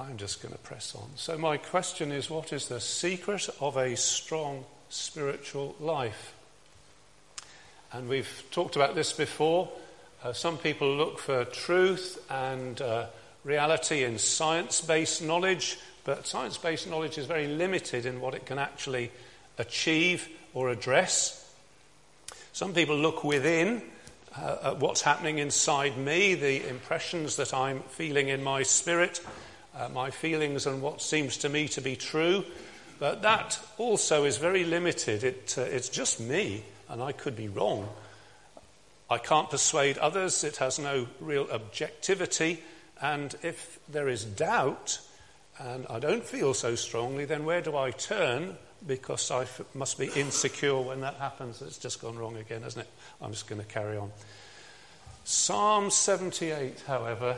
I'm just going to press on. So, my question is what is the secret of a strong spiritual life? And we've talked about this before. Uh, some people look for truth and uh, reality in science based knowledge, but science based knowledge is very limited in what it can actually achieve or address. Some people look within uh, at what's happening inside me, the impressions that I'm feeling in my spirit, uh, my feelings, and what seems to me to be true. But that also is very limited. It, uh, it's just me, and I could be wrong. I can't persuade others. It has no real objectivity. And if there is doubt, and I don't feel so strongly, then where do I turn? Because I f- must be insecure when that happens. It's just gone wrong again, hasn't it? I'm just going to carry on. Psalm 78, however,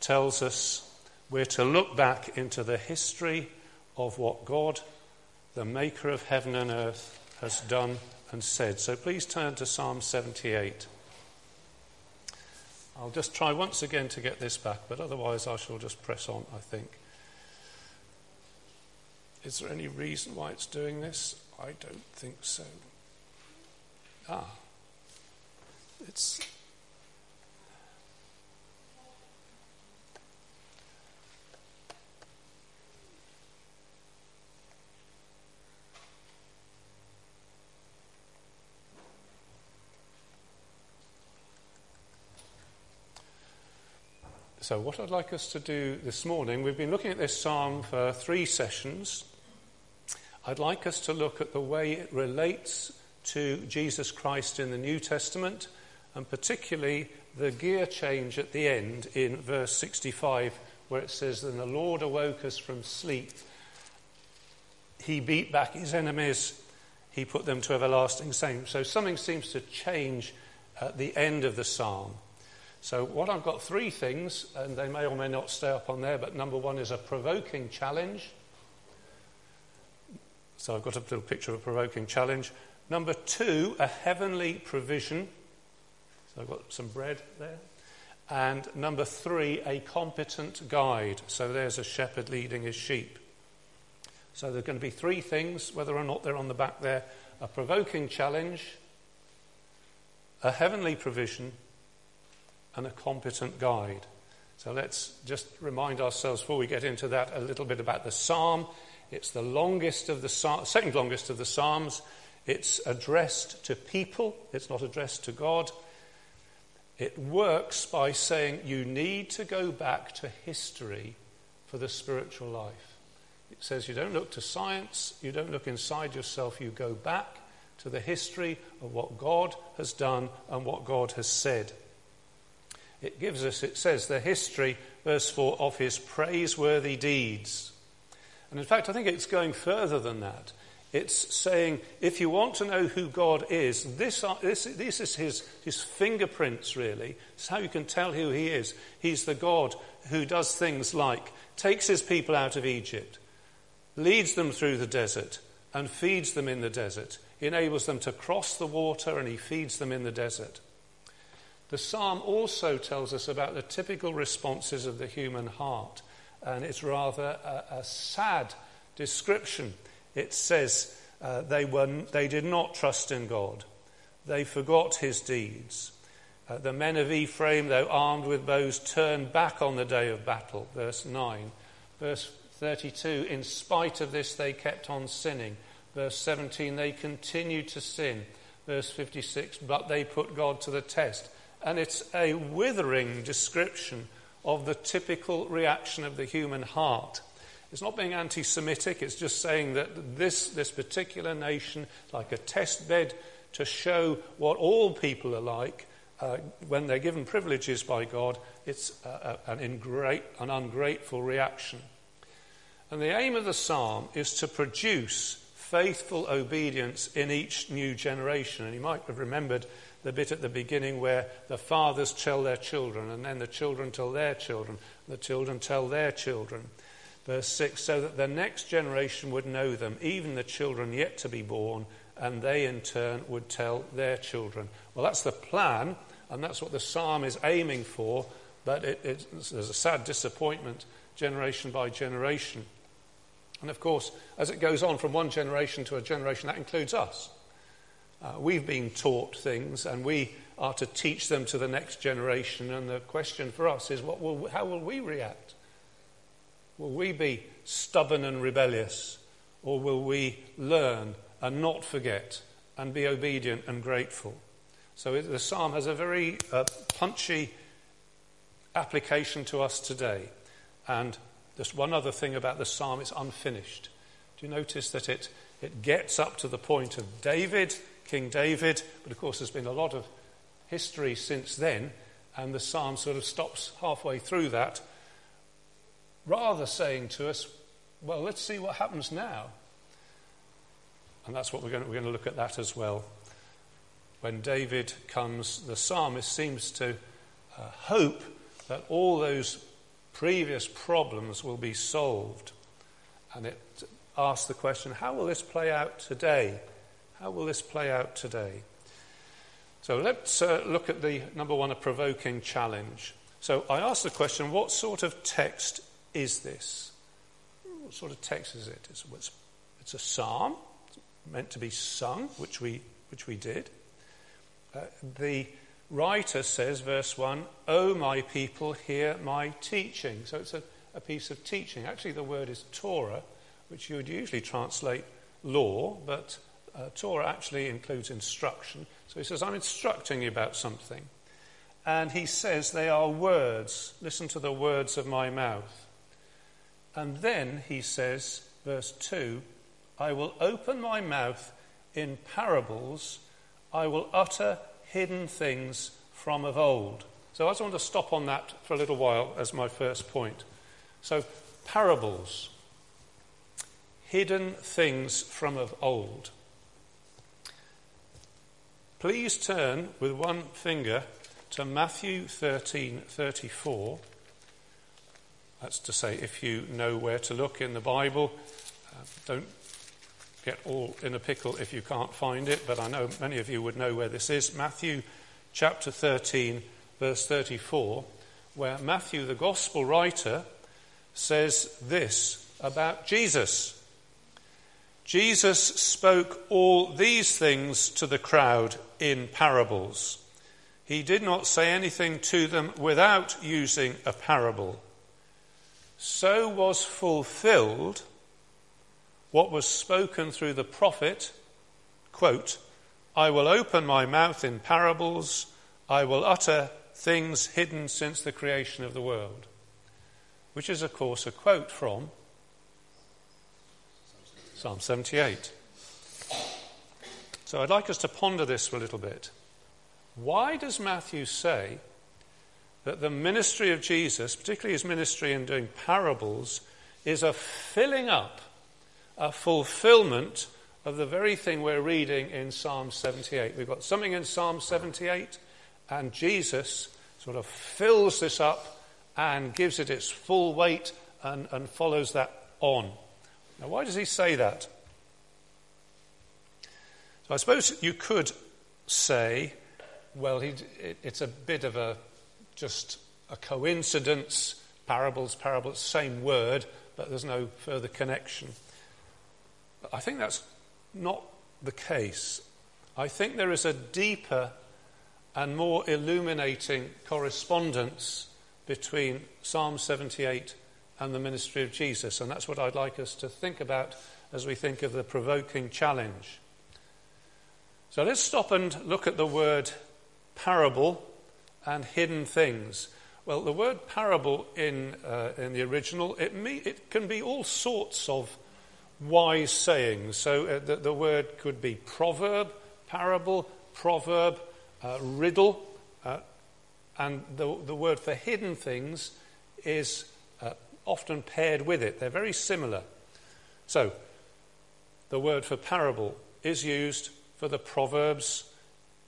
tells us we're to look back into the history of what God, the maker of heaven and earth, has done and said. So please turn to Psalm 78. I'll just try once again to get this back, but otherwise I shall just press on, I think. Is there any reason why it's doing this? I don't think so. Ah, it's So, what I'd like us to do this morning, we've been looking at this psalm for three sessions. I'd like us to look at the way it relates to Jesus Christ in the New Testament, and particularly the gear change at the end in verse 65, where it says, Then the Lord awoke us from sleep. He beat back his enemies, he put them to everlasting shame. So, something seems to change at the end of the psalm. So, what I've got three things, and they may or may not stay up on there, but number one is a provoking challenge. So, I've got a little picture of a provoking challenge. Number two, a heavenly provision. So, I've got some bread there. And number three, a competent guide. So, there's a shepherd leading his sheep. So, there are going to be three things, whether or not they're on the back there a provoking challenge, a heavenly provision, and a competent guide. So let's just remind ourselves before we get into that a little bit about the psalm. It's the longest of the second longest of the psalms. It's addressed to people. It's not addressed to God. It works by saying you need to go back to history for the spiritual life. It says you don't look to science, you don't look inside yourself, you go back to the history of what God has done and what God has said it gives us, it says, the history, verse 4, of his praiseworthy deeds. And in fact, I think it's going further than that. It's saying, if you want to know who God is, this, uh, this, this is his, his fingerprints, really. It's how you can tell who he is. He's the God who does things like takes his people out of Egypt, leads them through the desert, and feeds them in the desert. He enables them to cross the water, and he feeds them in the desert. The psalm also tells us about the typical responses of the human heart, and it's rather a, a sad description. It says uh, they, were, they did not trust in God, they forgot his deeds. Uh, the men of Ephraim, though armed with bows, turned back on the day of battle. Verse 9. Verse 32 In spite of this, they kept on sinning. Verse 17 They continued to sin. Verse 56 But they put God to the test and it's a withering description of the typical reaction of the human heart. It's not being anti Semitic, it's just saying that this, this particular nation, like a test bed to show what all people are like uh, when they're given privileges by God, it's uh, an, ingrate, an ungrateful reaction. And the aim of the psalm is to produce faithful obedience in each new generation. And you might have remembered the bit at the beginning where the fathers tell their children, and then the children tell their children, the children tell their children. Verse 6 so that the next generation would know them, even the children yet to be born, and they in turn would tell their children. Well, that's the plan, and that's what the psalm is aiming for, but it, it, there's a sad disappointment generation by generation. And of course, as it goes on from one generation to a generation, that includes us. Uh, we've been taught things and we are to teach them to the next generation. And the question for us is what will, how will we react? Will we be stubborn and rebellious? Or will we learn and not forget and be obedient and grateful? So the psalm has a very uh, punchy application to us today. And there's one other thing about the psalm, it's unfinished. Do you notice that it, it gets up to the point of David, King David, but of course there's been a lot of history since then, and the psalm sort of stops halfway through that, rather saying to us, well, let's see what happens now. And that's what we're going to, we're going to look at that as well. When David comes, the psalmist seems to uh, hope that all those previous problems will be solved. And it asks the question how will this play out today? How will this play out today? So let's uh, look at the number one, a provoking challenge. So I ask the question what sort of text is this? What sort of text is it? It's, it's, it's a psalm, it's meant to be sung, which we, which we did. Uh, the writer says, verse 1, O my people, hear my teaching. So it's a, a piece of teaching. Actually, the word is Torah, which you would usually translate law, but uh, Torah actually includes instruction. So he says, I'm instructing you about something. And he says, they are words. Listen to the words of my mouth. And then he says, verse 2, I will open my mouth in parables, I will utter hidden things from of old. So I just want to stop on that for a little while as my first point. So, parables, hidden things from of old. Please turn with one finger to Matthew 13:34. That's to say, if you know where to look in the Bible, uh, don't get all in a pickle if you can't find it, but I know many of you would know where this is. Matthew chapter 13, verse 34, where Matthew, the gospel writer, says this about Jesus. Jesus spoke all these things to the crowd in parables. He did not say anything to them without using a parable. So was fulfilled what was spoken through the prophet, quote, I will open my mouth in parables, I will utter things hidden since the creation of the world. Which is, of course, a quote from Psalm 78. So I'd like us to ponder this for a little bit. Why does Matthew say that the ministry of Jesus, particularly his ministry in doing parables, is a filling up a fulfillment of the very thing we're reading in Psalm 78. We've got something in Psalm 78, and Jesus sort of fills this up and gives it its full weight and, and follows that on. Now, why does he say that? So I suppose you could say, well, it, it's a bit of a just a coincidence. Parables, parables, same word, but there's no further connection. I think that's not the case. I think there is a deeper and more illuminating correspondence between Psalm 78 and the ministry of Jesus, and that's what I'd like us to think about as we think of the provoking challenge. So let's stop and look at the word parable and hidden things. Well, the word parable in, uh, in the original, it, me- it can be all sorts of wise sayings. So uh, the, the, word could be proverb, parable, proverb, uh, riddle, uh, and the, the word for hidden things is often paired with it. They're very similar. So the word for parable is used for the Proverbs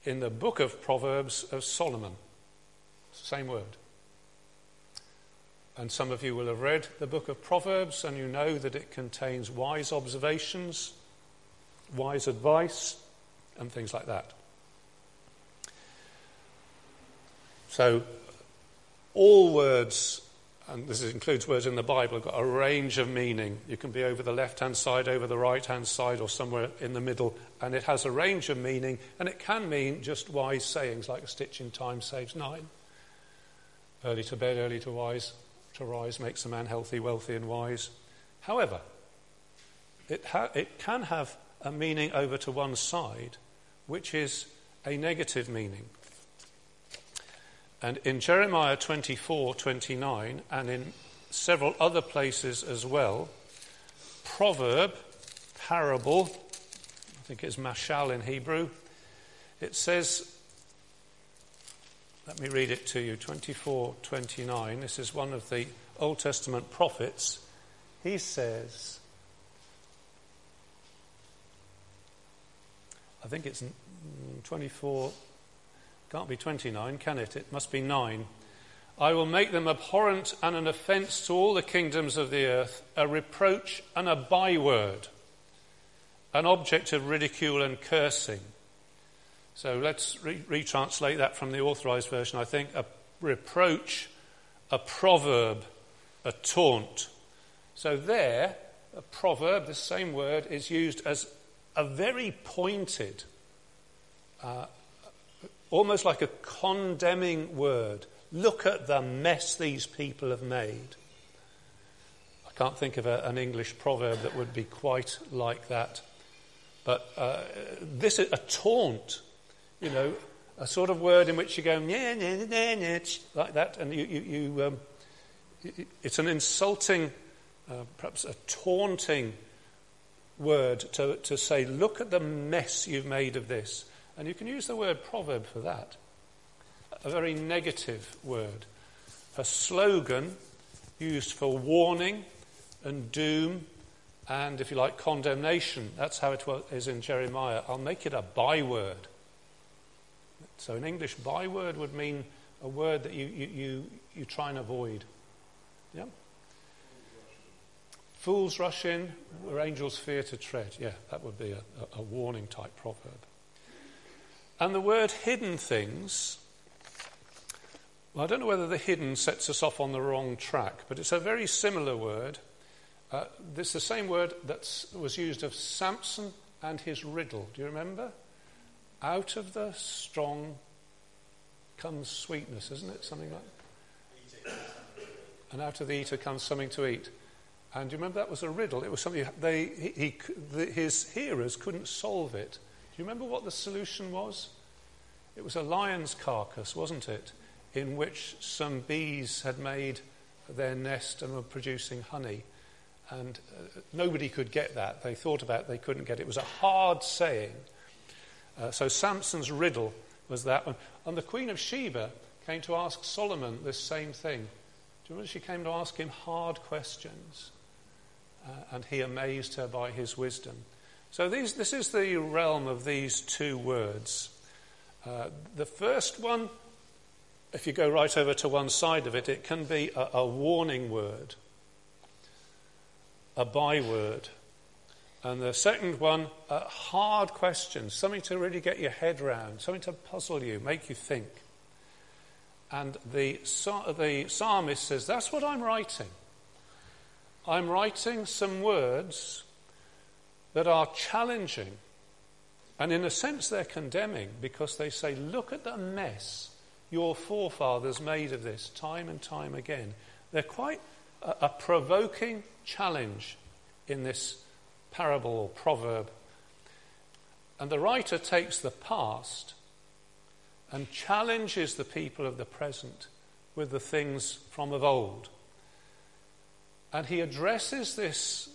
in the book of Proverbs of Solomon. Same word. And some of you will have read the book of Proverbs, and you know that it contains wise observations, wise advice, and things like that. So, all words and this includes words in the Bible, have got a range of meaning. You can be over the left hand side, over the right hand side, or somewhere in the middle, and it has a range of meaning, and it can mean just wise sayings like a stitch in time saves nine. Early to bed, early to wise, to rise makes a man healthy, wealthy, and wise. However, it, ha- it can have a meaning over to one side, which is a negative meaning. And in Jeremiah 24 29, and in several other places as well, proverb, parable, I think it's mashal in Hebrew, it says, let me read it to you 24 29. This is one of the Old Testament prophets. He says, I think it's 24 can't be 29, can it? It must be 9. I will make them abhorrent and an offence to all the kingdoms of the earth, a reproach and a byword, an object of ridicule and cursing. So let's re- retranslate that from the authorized version. I think a reproach, a proverb, a taunt. So there, a proverb, the same word, is used as a very pointed uh, almost like a condemning word. Look at the mess these people have made. I can't think of a, an English proverb that would be quite like that. But uh, this is a taunt, you know, a sort of word in which you go, yeah, yeah, yeah, like that, and you, you, you um, it's an insulting, uh, perhaps a taunting word to, to say, look at the mess you've made of this. And you can use the word proverb for that. A very negative word. A slogan used for warning and doom and, if you like, condemnation. That's how it is in Jeremiah. I'll make it a byword. So, in English, byword would mean a word that you, you, you, you try and avoid. Yeah? Fools rush in where angels fear to tread. Yeah, that would be a, a warning type proverb. And the word hidden things, well, I don't know whether the hidden sets us off on the wrong track, but it's a very similar word. Uh, is the same word that was used of Samson and his riddle. Do you remember? Out of the strong comes sweetness, isn't it? Something like that. And out of the eater comes something to eat. And do you remember that was a riddle? It was something they, he, he, the, his hearers couldn't solve it. Do you remember what the solution was? It was a lion's carcass, wasn't it? In which some bees had made their nest and were producing honey. And uh, nobody could get that. They thought about it, they couldn't get it. It was a hard saying. Uh, so Samson's riddle was that one. And the Queen of Sheba came to ask Solomon this same thing. Do you remember she came to ask him hard questions? Uh, and he amazed her by his wisdom. So these, this is the realm of these two words. Uh, the first one, if you go right over to one side of it, it can be a, a warning word, a byword. And the second one, a hard question, something to really get your head round, something to puzzle you, make you think. And the, the psalmist says, That's what I'm writing. I'm writing some words that are challenging. And in a sense, they're condemning because they say, look at the mess your forefathers made of this time and time again. They're quite a, a provoking challenge in this parable or proverb. And the writer takes the past and challenges the people of the present with the things from of old. And he addresses this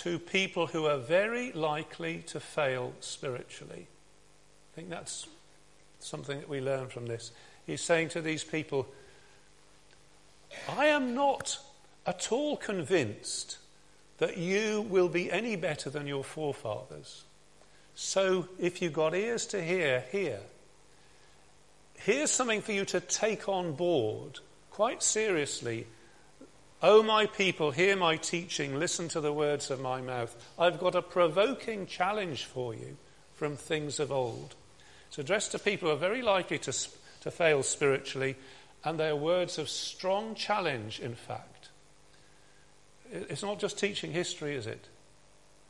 to people who are very likely to fail spiritually. I think that's something that we learn from this. He's saying to these people, I am not at all convinced that you will be any better than your forefathers. So if you've got ears to hear, hear. Here's something for you to take on board quite seriously O my people, hear my teaching, listen to the words of my mouth. I've got a provoking challenge for you from things of old. It's addressed to people who are very likely to, to fail spiritually, And they are words of strong challenge, in fact. It's not just teaching history, is it?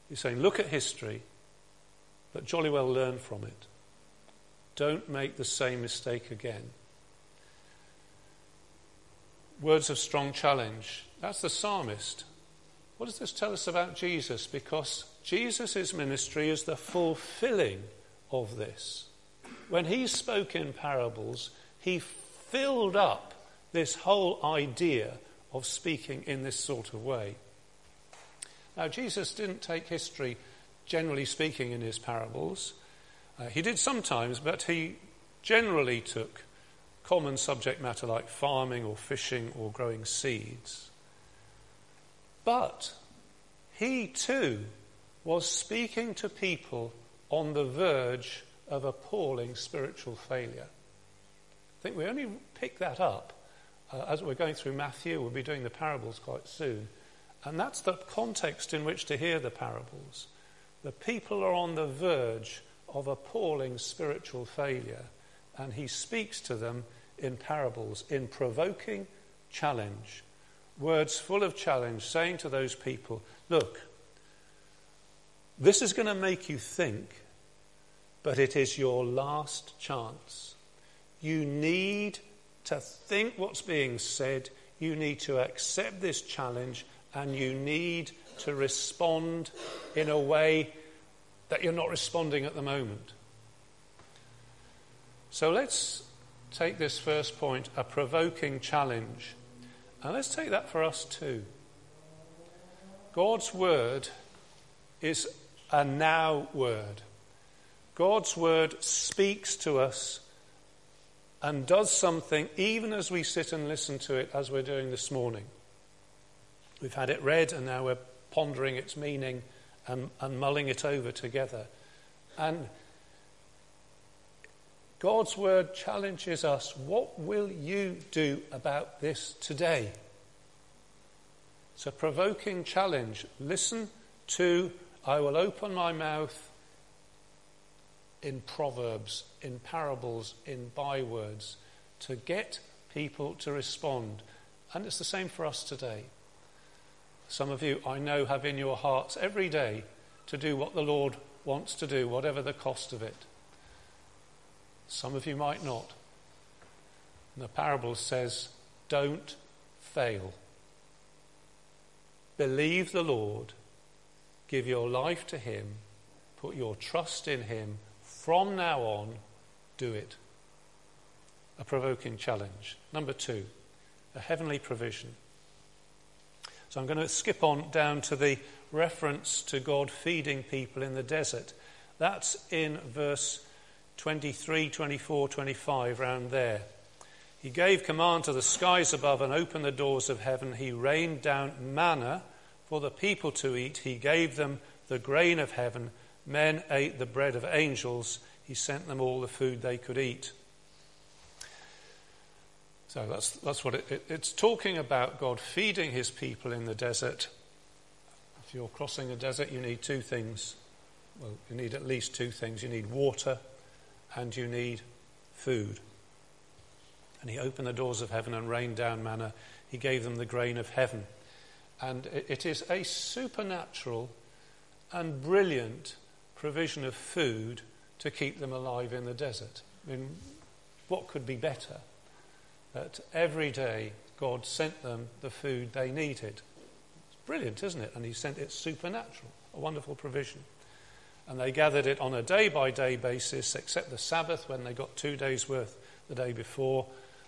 He's saying, look at history, but jolly well learn from it. Don't make the same mistake again. Words of strong challenge. That's the psalmist. What does this tell us about Jesus? Because Jesus' ministry is the fulfilling of this. When he spoke in parables, he filled up this whole idea of speaking in this sort of way. Now, Jesus didn't take history, generally speaking, in his parables. Uh, he did sometimes, but he generally took common subject matter like farming or fishing or growing seeds. But he too was speaking to people on the verge of appalling spiritual failure. I think we only pick that up uh, as we're going through Matthew. We'll be doing the parables quite soon. And that's the context in which to hear the parables. The people are on the verge of appalling spiritual failure, and he speaks to them in parables, in provoking challenge. Words full of challenge, saying to those people, Look, this is going to make you think, but it is your last chance. You need to think what's being said, you need to accept this challenge, and you need to respond in a way that you're not responding at the moment. So let's take this first point a provoking challenge. And let's take that for us too. God's word is a now word. God's word speaks to us and does something even as we sit and listen to it as we're doing this morning. We've had it read and now we're pondering its meaning and, and mulling it over together. And God's word challenges us what will you do about this today? It's a provoking challenge. Listen to, I will open my mouth in proverbs, in parables, in bywords to get people to respond. And it's the same for us today. Some of you, I know, have in your hearts every day to do what the Lord wants to do, whatever the cost of it. Some of you might not. And the parable says, don't fail. Believe the Lord, give your life to Him, put your trust in Him. From now on, do it. A provoking challenge. Number two, a heavenly provision. So I'm going to skip on down to the reference to God feeding people in the desert. That's in verse 23, 24, 25, round there. He gave command to the skies above and opened the doors of heaven. He rained down manna for the people to eat. He gave them the grain of heaven. Men ate the bread of angels. He sent them all the food they could eat. So that's, that's what it, it, it's talking about God feeding his people in the desert. If you're crossing a desert, you need two things. Well, you need at least two things. You need water and you need food. And he opened the doors of heaven and rained down manna. He gave them the grain of heaven. And it, is a supernatural and brilliant provision of food to keep them alive in the desert. I mean, what could be better? that every day God sent them the food they needed. It's brilliant, isn't it? And He sent it supernatural, a wonderful provision. And they gathered it on a day by day basis, except the Sabbath when they got two days' worth the day before.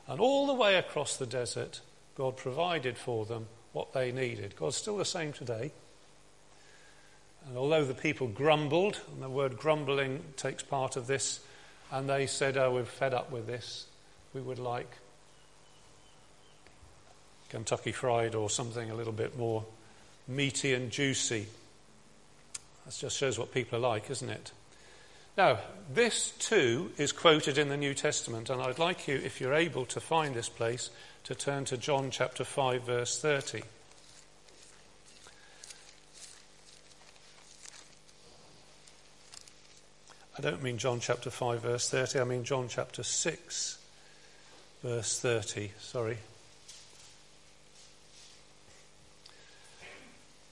And all the way across the desert, God provided for them what they needed. God's still the same today. And although the people grumbled, and the word grumbling takes part of this, and they said, Oh, we're fed up with this, we would like Kentucky Fried or something a little bit more meaty and juicy. That just shows what people are like, isn't it? Now, this too is quoted in the New Testament, and I'd like you, if you're able to find this place, to turn to John chapter 5, verse 30. I don't mean John chapter 5, verse 30, I mean John chapter 6, verse 30. Sorry.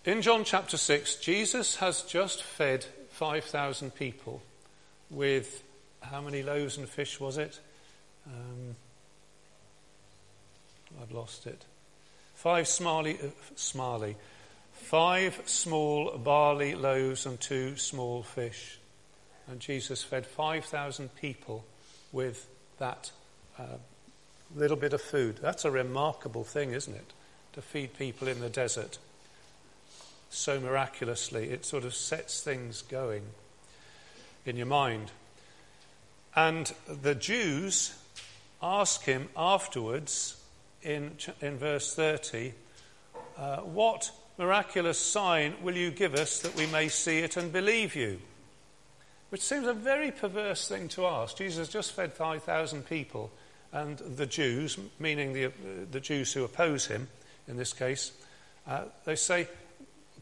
In John chapter 6, Jesus has just fed 5,000 people with how many loaves and fish was it? Um, I've lost it. Five smarly, uh, smarly, five small barley loaves and two small fish. And Jesus fed 5,000 people with that uh, little bit of food. That's a remarkable thing, isn't it? To feed people in the desert so miraculously. It sort of sets things going in your mind. And the Jews ask him afterwards in, in verse 30 uh, What miraculous sign will you give us that we may see it and believe you? Which seems a very perverse thing to ask. Jesus just fed 5,000 people, and the Jews, meaning the, uh, the Jews who oppose him in this case, uh, they say,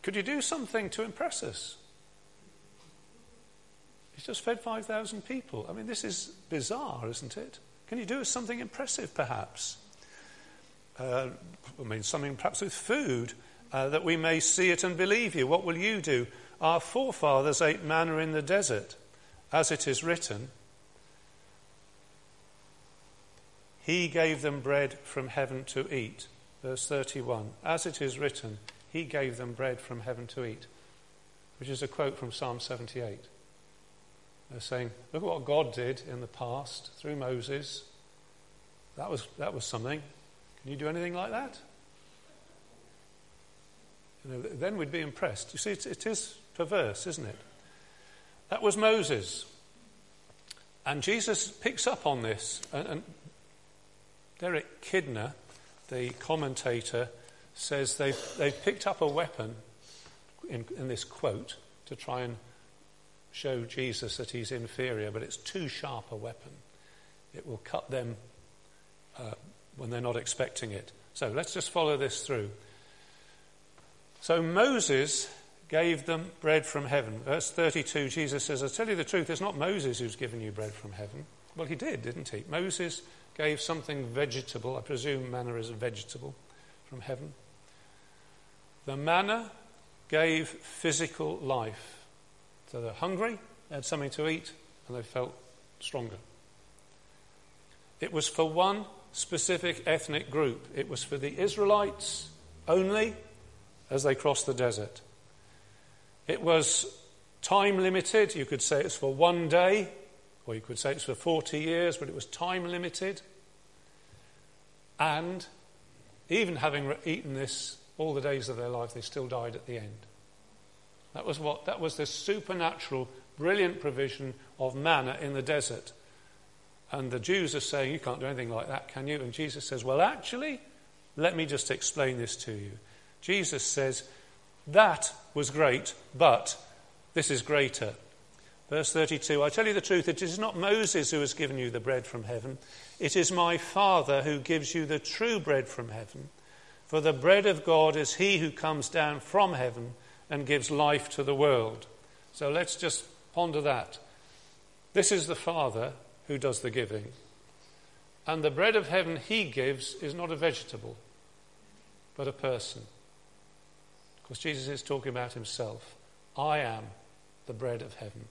Could you do something to impress us? He's just fed 5,000 people. I mean, this is bizarre, isn't it? Can you do something impressive, perhaps? Uh, I mean, something perhaps with food, uh, that we may see it and believe you. What will you do? Our forefathers ate manna in the desert, as it is written. He gave them bread from heaven to eat. Verse 31. As it is written, He gave them bread from heaven to eat. Which is a quote from Psalm 78. They're saying, look at what God did in the past through Moses. That was, that was something. Can you do anything like that? You know, then we'd be impressed. You see, it, it is perverse, isn't it? That was Moses. And Jesus picks up on this. And, and Derek Kidner, the commentator, says they've, they've picked up a weapon in, in this quote to try and show Jesus that he's inferior, but it's too sharp a weapon. It will cut them uh, when they're not expecting it. So let's just follow this through. So Moses gave them bread from heaven. Verse 32, Jesus says, I tell you the truth, it's not Moses who's given you bread from heaven. Well, he did, didn't he? Moses gave something vegetable. I presume manna is a vegetable from heaven. The manna gave physical life. So they're hungry, they had something to eat, and they felt stronger. It was for one specific ethnic group. It was for the Israelites only as they crossed the desert. It was time limited. You could say it's for one day, or you could say it's for 40 years, but it was time limited. And even having eaten this all the days of their life, they still died at the end. That was what that was the supernatural, brilliant provision of manna in the desert. And the Jews are saying, You can't do anything like that, can you? And Jesus says, Well, actually, let me just explain this to you. Jesus says, That was great, but this is greater. Verse 32 I tell you the truth, it is not Moses who has given you the bread from heaven, it is my Father who gives you the true bread from heaven. For the bread of God is he who comes down from heaven and gives life to the world. So let's just ponder that. This is the Father who does the giving. And the bread of heaven he gives is not a vegetable, but a person. Because Jesus is talking about himself. I am the bread of heaven.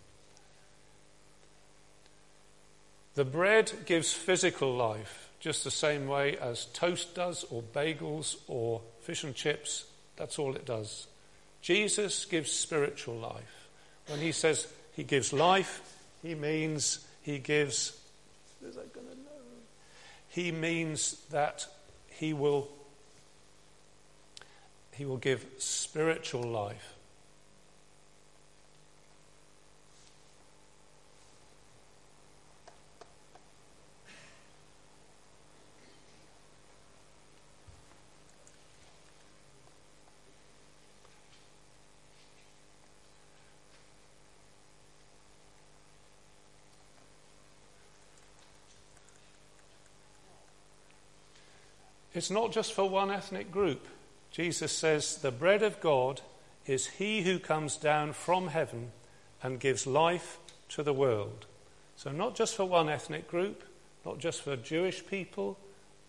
The bread gives physical life, just the same way as toast does, or bagels, or fish and chips. That's all it does. Jesus gives spiritual life. When he says he gives life, he means he gives. He means that he will he will give spiritual life. It's not just for one ethnic group. Jesus says, The bread of God is he who comes down from heaven and gives life to the world. So, not just for one ethnic group, not just for Jewish people,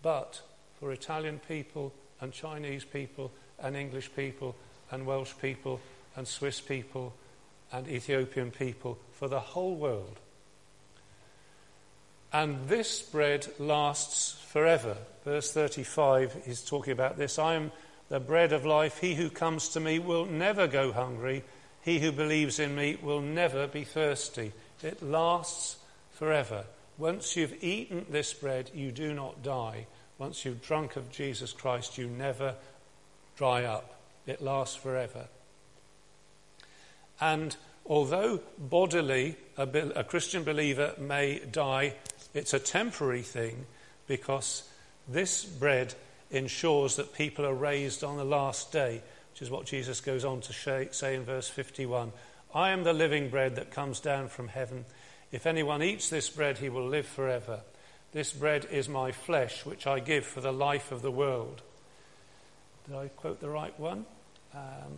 but for Italian people and Chinese people and English people and Welsh people and Swiss people and Ethiopian people, for the whole world. And this bread lasts forever. Verse 35 is talking about this. I am the bread of life. He who comes to me will never go hungry. He who believes in me will never be thirsty. It lasts forever. Once you've eaten this bread, you do not die. Once you've drunk of Jesus Christ, you never dry up. It lasts forever. And although bodily a, Christian believer may die, it's a temporary thing because this bread ensures that people are raised on the last day, which is what Jesus goes on to say in verse 51. I am the living bread that comes down from heaven. If anyone eats this bread, he will live forever. This bread is my flesh, which I give for the life of the world. Did I quote the right one? Um,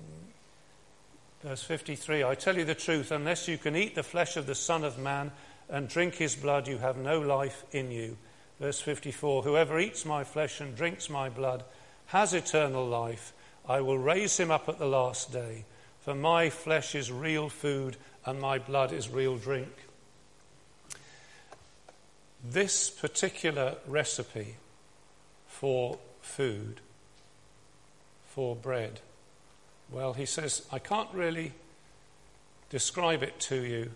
verse 53 I tell you the truth, unless you can eat the flesh of the Son of Man and drink his blood, you have no life in you. Verse 54 Whoever eats my flesh and drinks my blood has eternal life. I will raise him up at the last day. For my flesh is real food and my blood is real drink. This particular recipe for food, for bread, well, he says, I can't really describe it to you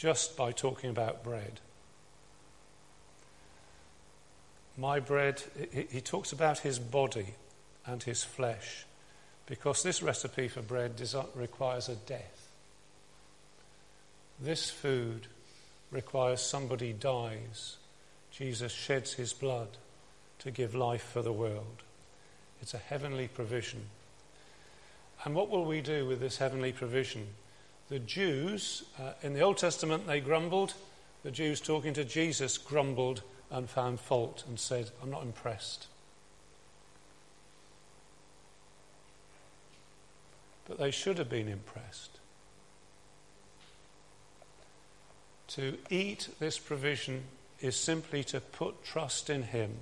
just by talking about bread. My bread, he talks about his body and his flesh because this recipe for bread requires a death. This food requires somebody dies. Jesus sheds his blood to give life for the world. It's a heavenly provision. And what will we do with this heavenly provision? The Jews, uh, in the Old Testament, they grumbled. The Jews talking to Jesus grumbled and found fault and said, I'm not impressed. But they should have been impressed. To eat this provision is simply to put trust in Him.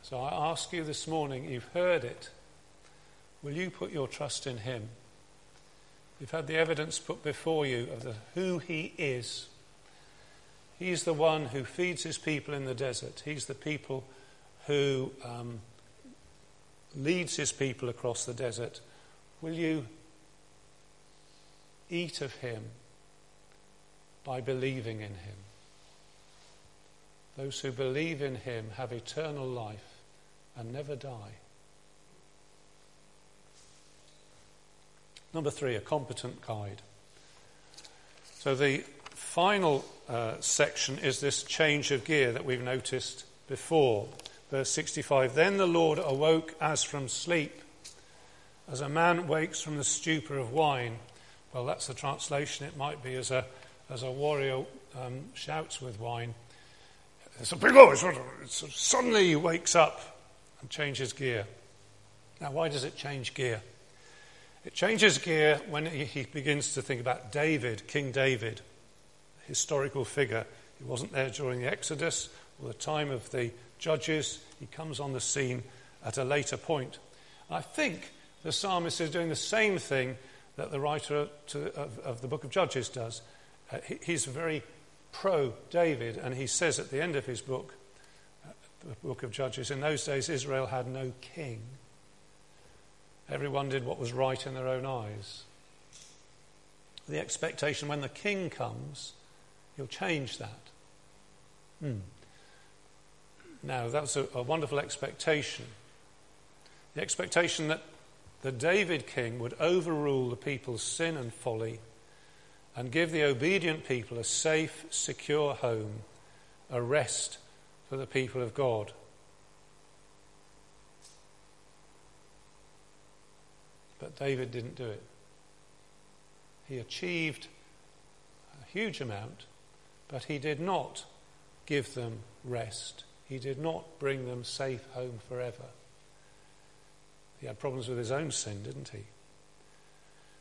So I ask you this morning, you've heard it. Will you put your trust in Him? You've had the evidence put before you of the, who He is. He's the one who feeds His people in the desert. He's the people who um, leads His people across the desert. Will you eat of Him by believing in Him? Those who believe in Him have eternal life and never die. Number three, a competent guide. So the final uh, section is this change of gear that we've noticed before. Verse 65 Then the Lord awoke as from sleep, as a man wakes from the stupor of wine. Well, that's the translation. It might be as a, as a warrior um, shouts with wine. It's a big, oh, suddenly he wakes up and changes gear. Now, why does it change gear? It changes gear when he begins to think about David, King David, historical figure. He wasn't there during the Exodus or the time of the judges. He comes on the scene at a later point. I think the psalmist is doing the same thing that the writer to, of, of, the book of Judges does. Uh, he, he's very pro David, and he says at the end of his book, uh, the book of Judges, in those days Israel had no king. Everyone did what was right in their own eyes. The expectation when the king comes, he'll change that. Hmm. Now, that's a, a wonderful expectation. The expectation that the David king would overrule the people's sin and folly and give the obedient people a safe, secure home, a rest for the people of God. But David didn't do it. He achieved a huge amount, but he did not give them rest. He did not bring them safe home forever. He had problems with his own sin, didn't he?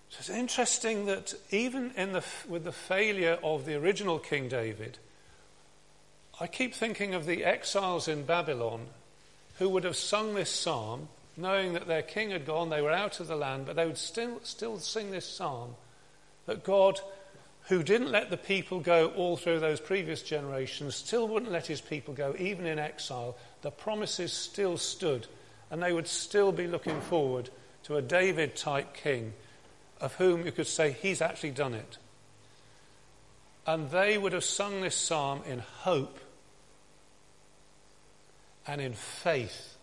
So it's interesting that even in the, with the failure of the original King David, I keep thinking of the exiles in Babylon who would have sung this psalm, knowing that their king had gone, they were out of the land, but they would still, still sing this psalm that God, who didn't let the people go all through those previous generations, still wouldn't let his people go, even in exile. The promises still stood, and they would still be looking forward to a David type king of whom you could say he's actually done it. And they would have sung this psalm in hope and in faith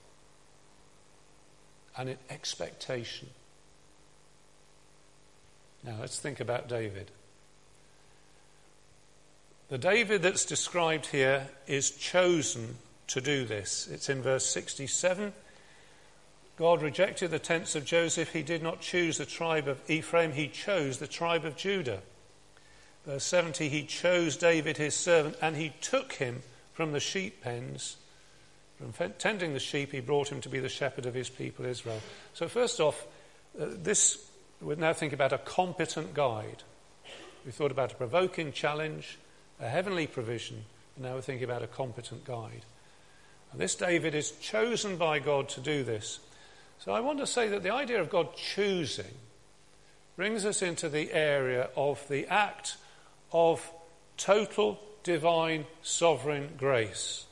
and in expectation. Now let's think about David. The David that's described here is chosen to do this. It's in verse 67. God rejected the tents of Joseph. He did not choose the tribe of Ephraim, he chose the tribe of Judah. Verse 70 He chose David his servant, and he took him from the sheep pens. From tending the sheep, he brought him to be the shepherd of his people Israel. So, first off, uh, this, we now think about a competent guide. We thought about a provoking challenge, a heavenly provision, and now we're thinking about a competent guide. And this David is chosen by God to do this. So I want to say that the idea of God choosing brings us into the area of the act of total divine sovereign grace.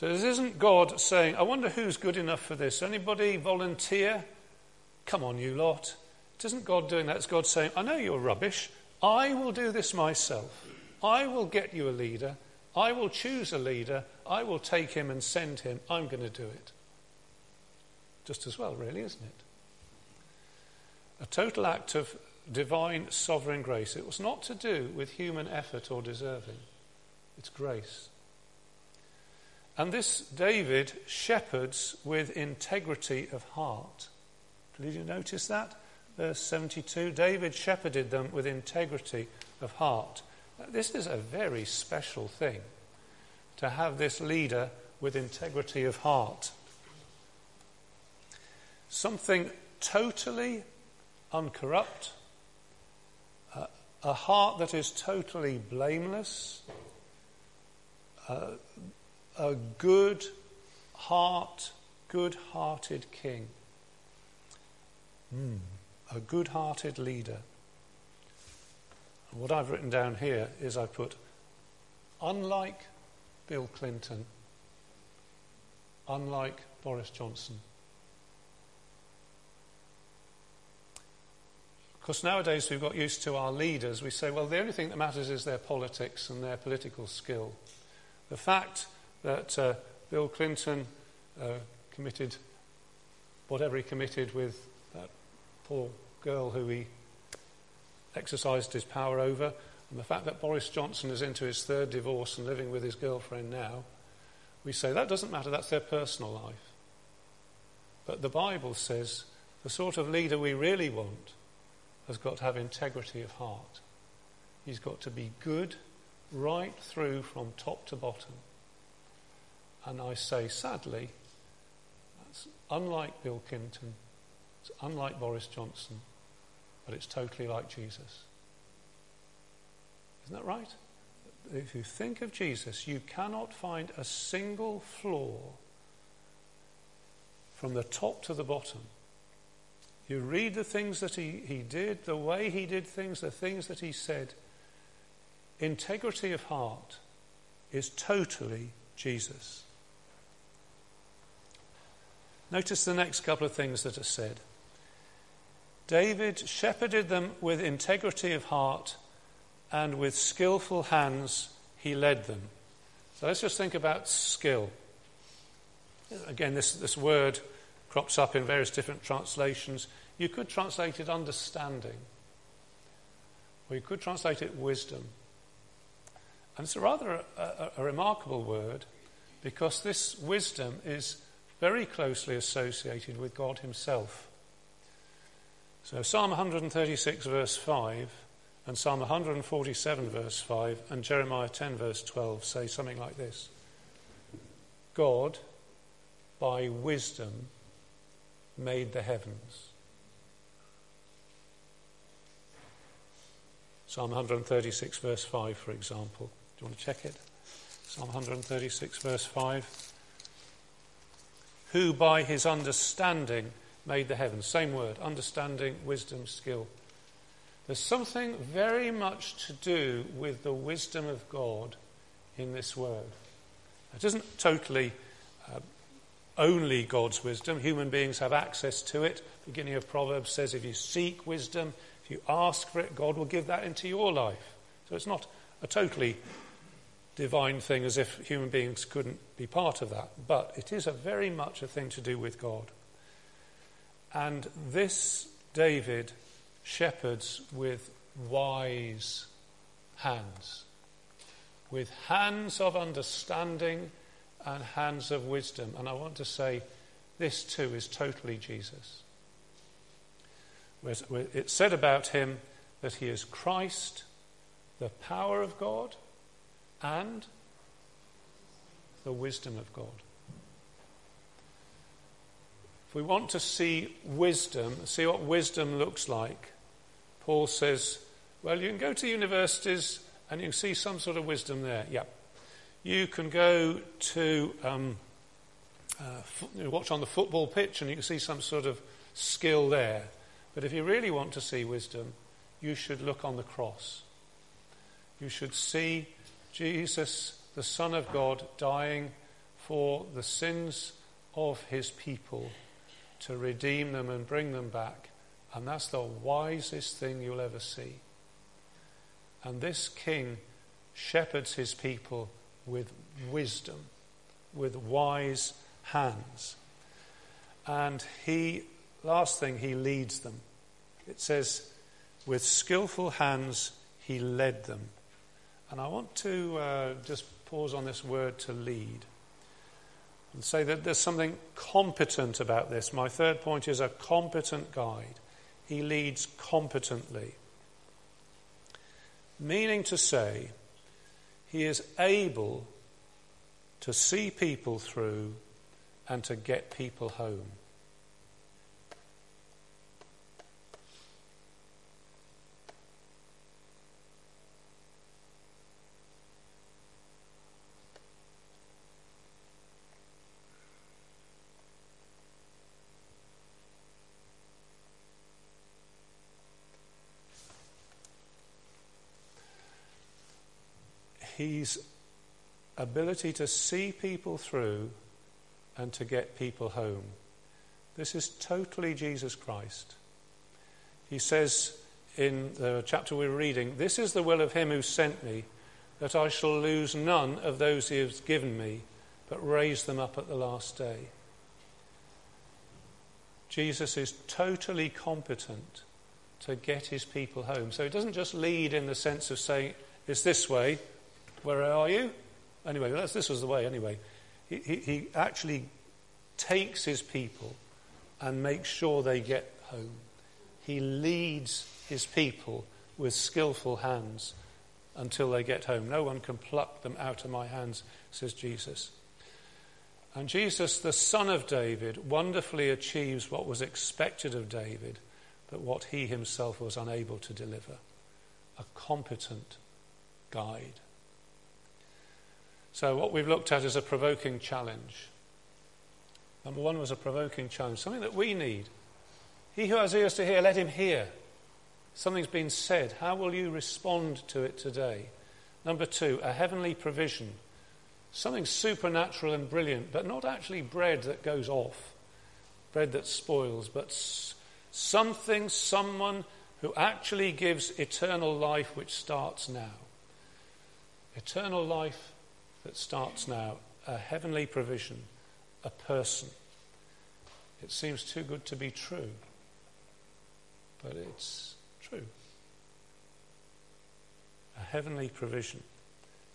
So this isn't God saying, I wonder who's good enough for this. Anybody volunteer? Come on, you lot. It isn't God doing that. It's God saying, I know you're rubbish. I will do this myself. I will get you a leader. I will choose a leader. I will take him and send him. I'm going to do it. Just as well, really, isn't it? A total act of divine sovereign grace. It was not to do with human effort or deserving, it's grace. And this David shepherds with integrity of heart. Did you notice that? Verse 72 David shepherded them with integrity of heart. This is a very special thing to have this leader with integrity of heart. Something totally uncorrupt, uh, a heart that is totally blameless, uh, a good heart, good hearted king, mm, a good hearted leader. What I've written down here is I put, unlike Bill Clinton, unlike Boris Johnson. Because nowadays we've got used to our leaders. We say, well, the only thing that matters is their politics and their political skill. The fact that uh, Bill Clinton uh, committed whatever he committed with that poor girl who he exercised his power over, and the fact that Boris Johnson is into his third divorce and living with his girlfriend now, we say that doesn't matter, that's their personal life. But the Bible says the sort of leader we really want has got to have integrity of heart. He's got to be good right through from top to bottom. And I say, sadly, that's unlike Bill Clinton, it's unlike Boris Johnson, but it's totally like Jesus. Isn't that right? If you think of Jesus, you cannot find a single flaw from the top to the bottom. You read the things that he, he did, the way he did things, the things that he said. Integrity of heart is totally Jesus. Notice the next couple of things that are said. David shepherded them with integrity of heart, and with skillful hands he led them. So let's just think about skill. Again, this, this word crops up in various different translations. You could translate it understanding, or you could translate it wisdom. And it's a rather a, a, a remarkable word because this wisdom is very closely associated with God Himself. So Psalm 136, verse 5, and Psalm 147, verse 5, and Jeremiah 10, verse 12 say something like this God, by wisdom, made the heavens. Psalm 136, verse 5, for example. Do you want to check it? Psalm 136, verse 5. Who by his understanding made the heavens. Same word understanding, wisdom, skill. There's something very much to do with the wisdom of God in this word. It isn't totally uh, only God's wisdom. Human beings have access to it. Beginning of Proverbs says if you seek wisdom, if you ask for it, God will give that into your life. So it's not a totally divine thing as if human beings couldn't be part of that. But it is a very much a thing to do with God. And this David shepherds with wise hands, with hands of understanding and hands of wisdom. And I want to say this too is totally Jesus. It's said about him that he is Christ, the power of God, and the wisdom of God. If we want to see wisdom, see what wisdom looks like, Paul says, well, you can go to universities and you can see some sort of wisdom there. Yeah. You can go to um, uh, watch on the football pitch and you can see some sort of skill there. But if you really want to see wisdom, you should look on the cross. You should see Jesus, the Son of God, dying for the sins of his people to redeem them and bring them back. And that's the wisest thing you'll ever see. And this king shepherds his people with wisdom, with wise hands. And he, last thing, he leads them. It says, with skillful hands he led them. And I want to uh, just pause on this word to lead and say that there's something competent about this. My third point is a competent guide. He leads competently. Meaning to say, he is able to see people through and to get people home. His ability to see people through and to get people home. This is totally Jesus Christ. He says in the chapter we're reading, This is the will of him who sent me, that I shall lose none of those he has given me, but raise them up at the last day. Jesus is totally competent to get his people home. So he doesn't just lead in the sense of saying, It's this way, where are you? Anyway, this was the way, anyway. He, he, he actually takes his people and makes sure they get home. He leads his people with skillful hands until they get home. No one can pluck them out of my hands, says Jesus. And Jesus, the son of David, wonderfully achieves what was expected of David, but what he himself was unable to deliver a competent guide. So, what we've looked at is a provoking challenge. Number one was a provoking challenge, something that we need. He who has ears to hear, let him hear. Something's been said. How will you respond to it today? Number two, a heavenly provision. Something supernatural and brilliant, but not actually bread that goes off, bread that spoils, but something, someone who actually gives eternal life which starts now. Eternal life that starts now a heavenly provision, a person. It seems too good to be true, but it's true. A heavenly provision.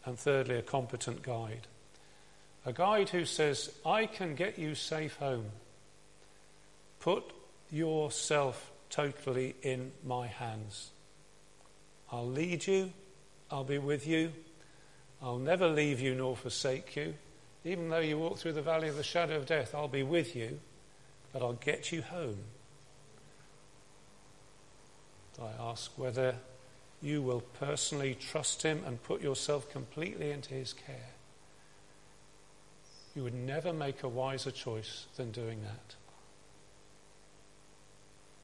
And thirdly, a competent guide. A guide who says, I can get you safe home. Put yourself totally in my hands. I'll lead you, I'll be with you, I'll never leave you nor forsake you. Even though you walk through the valley of the shadow of death, I'll be with you, but I'll get you home. I ask whether you will personally trust him and put yourself completely into his care. you would never make a wiser choice than doing that.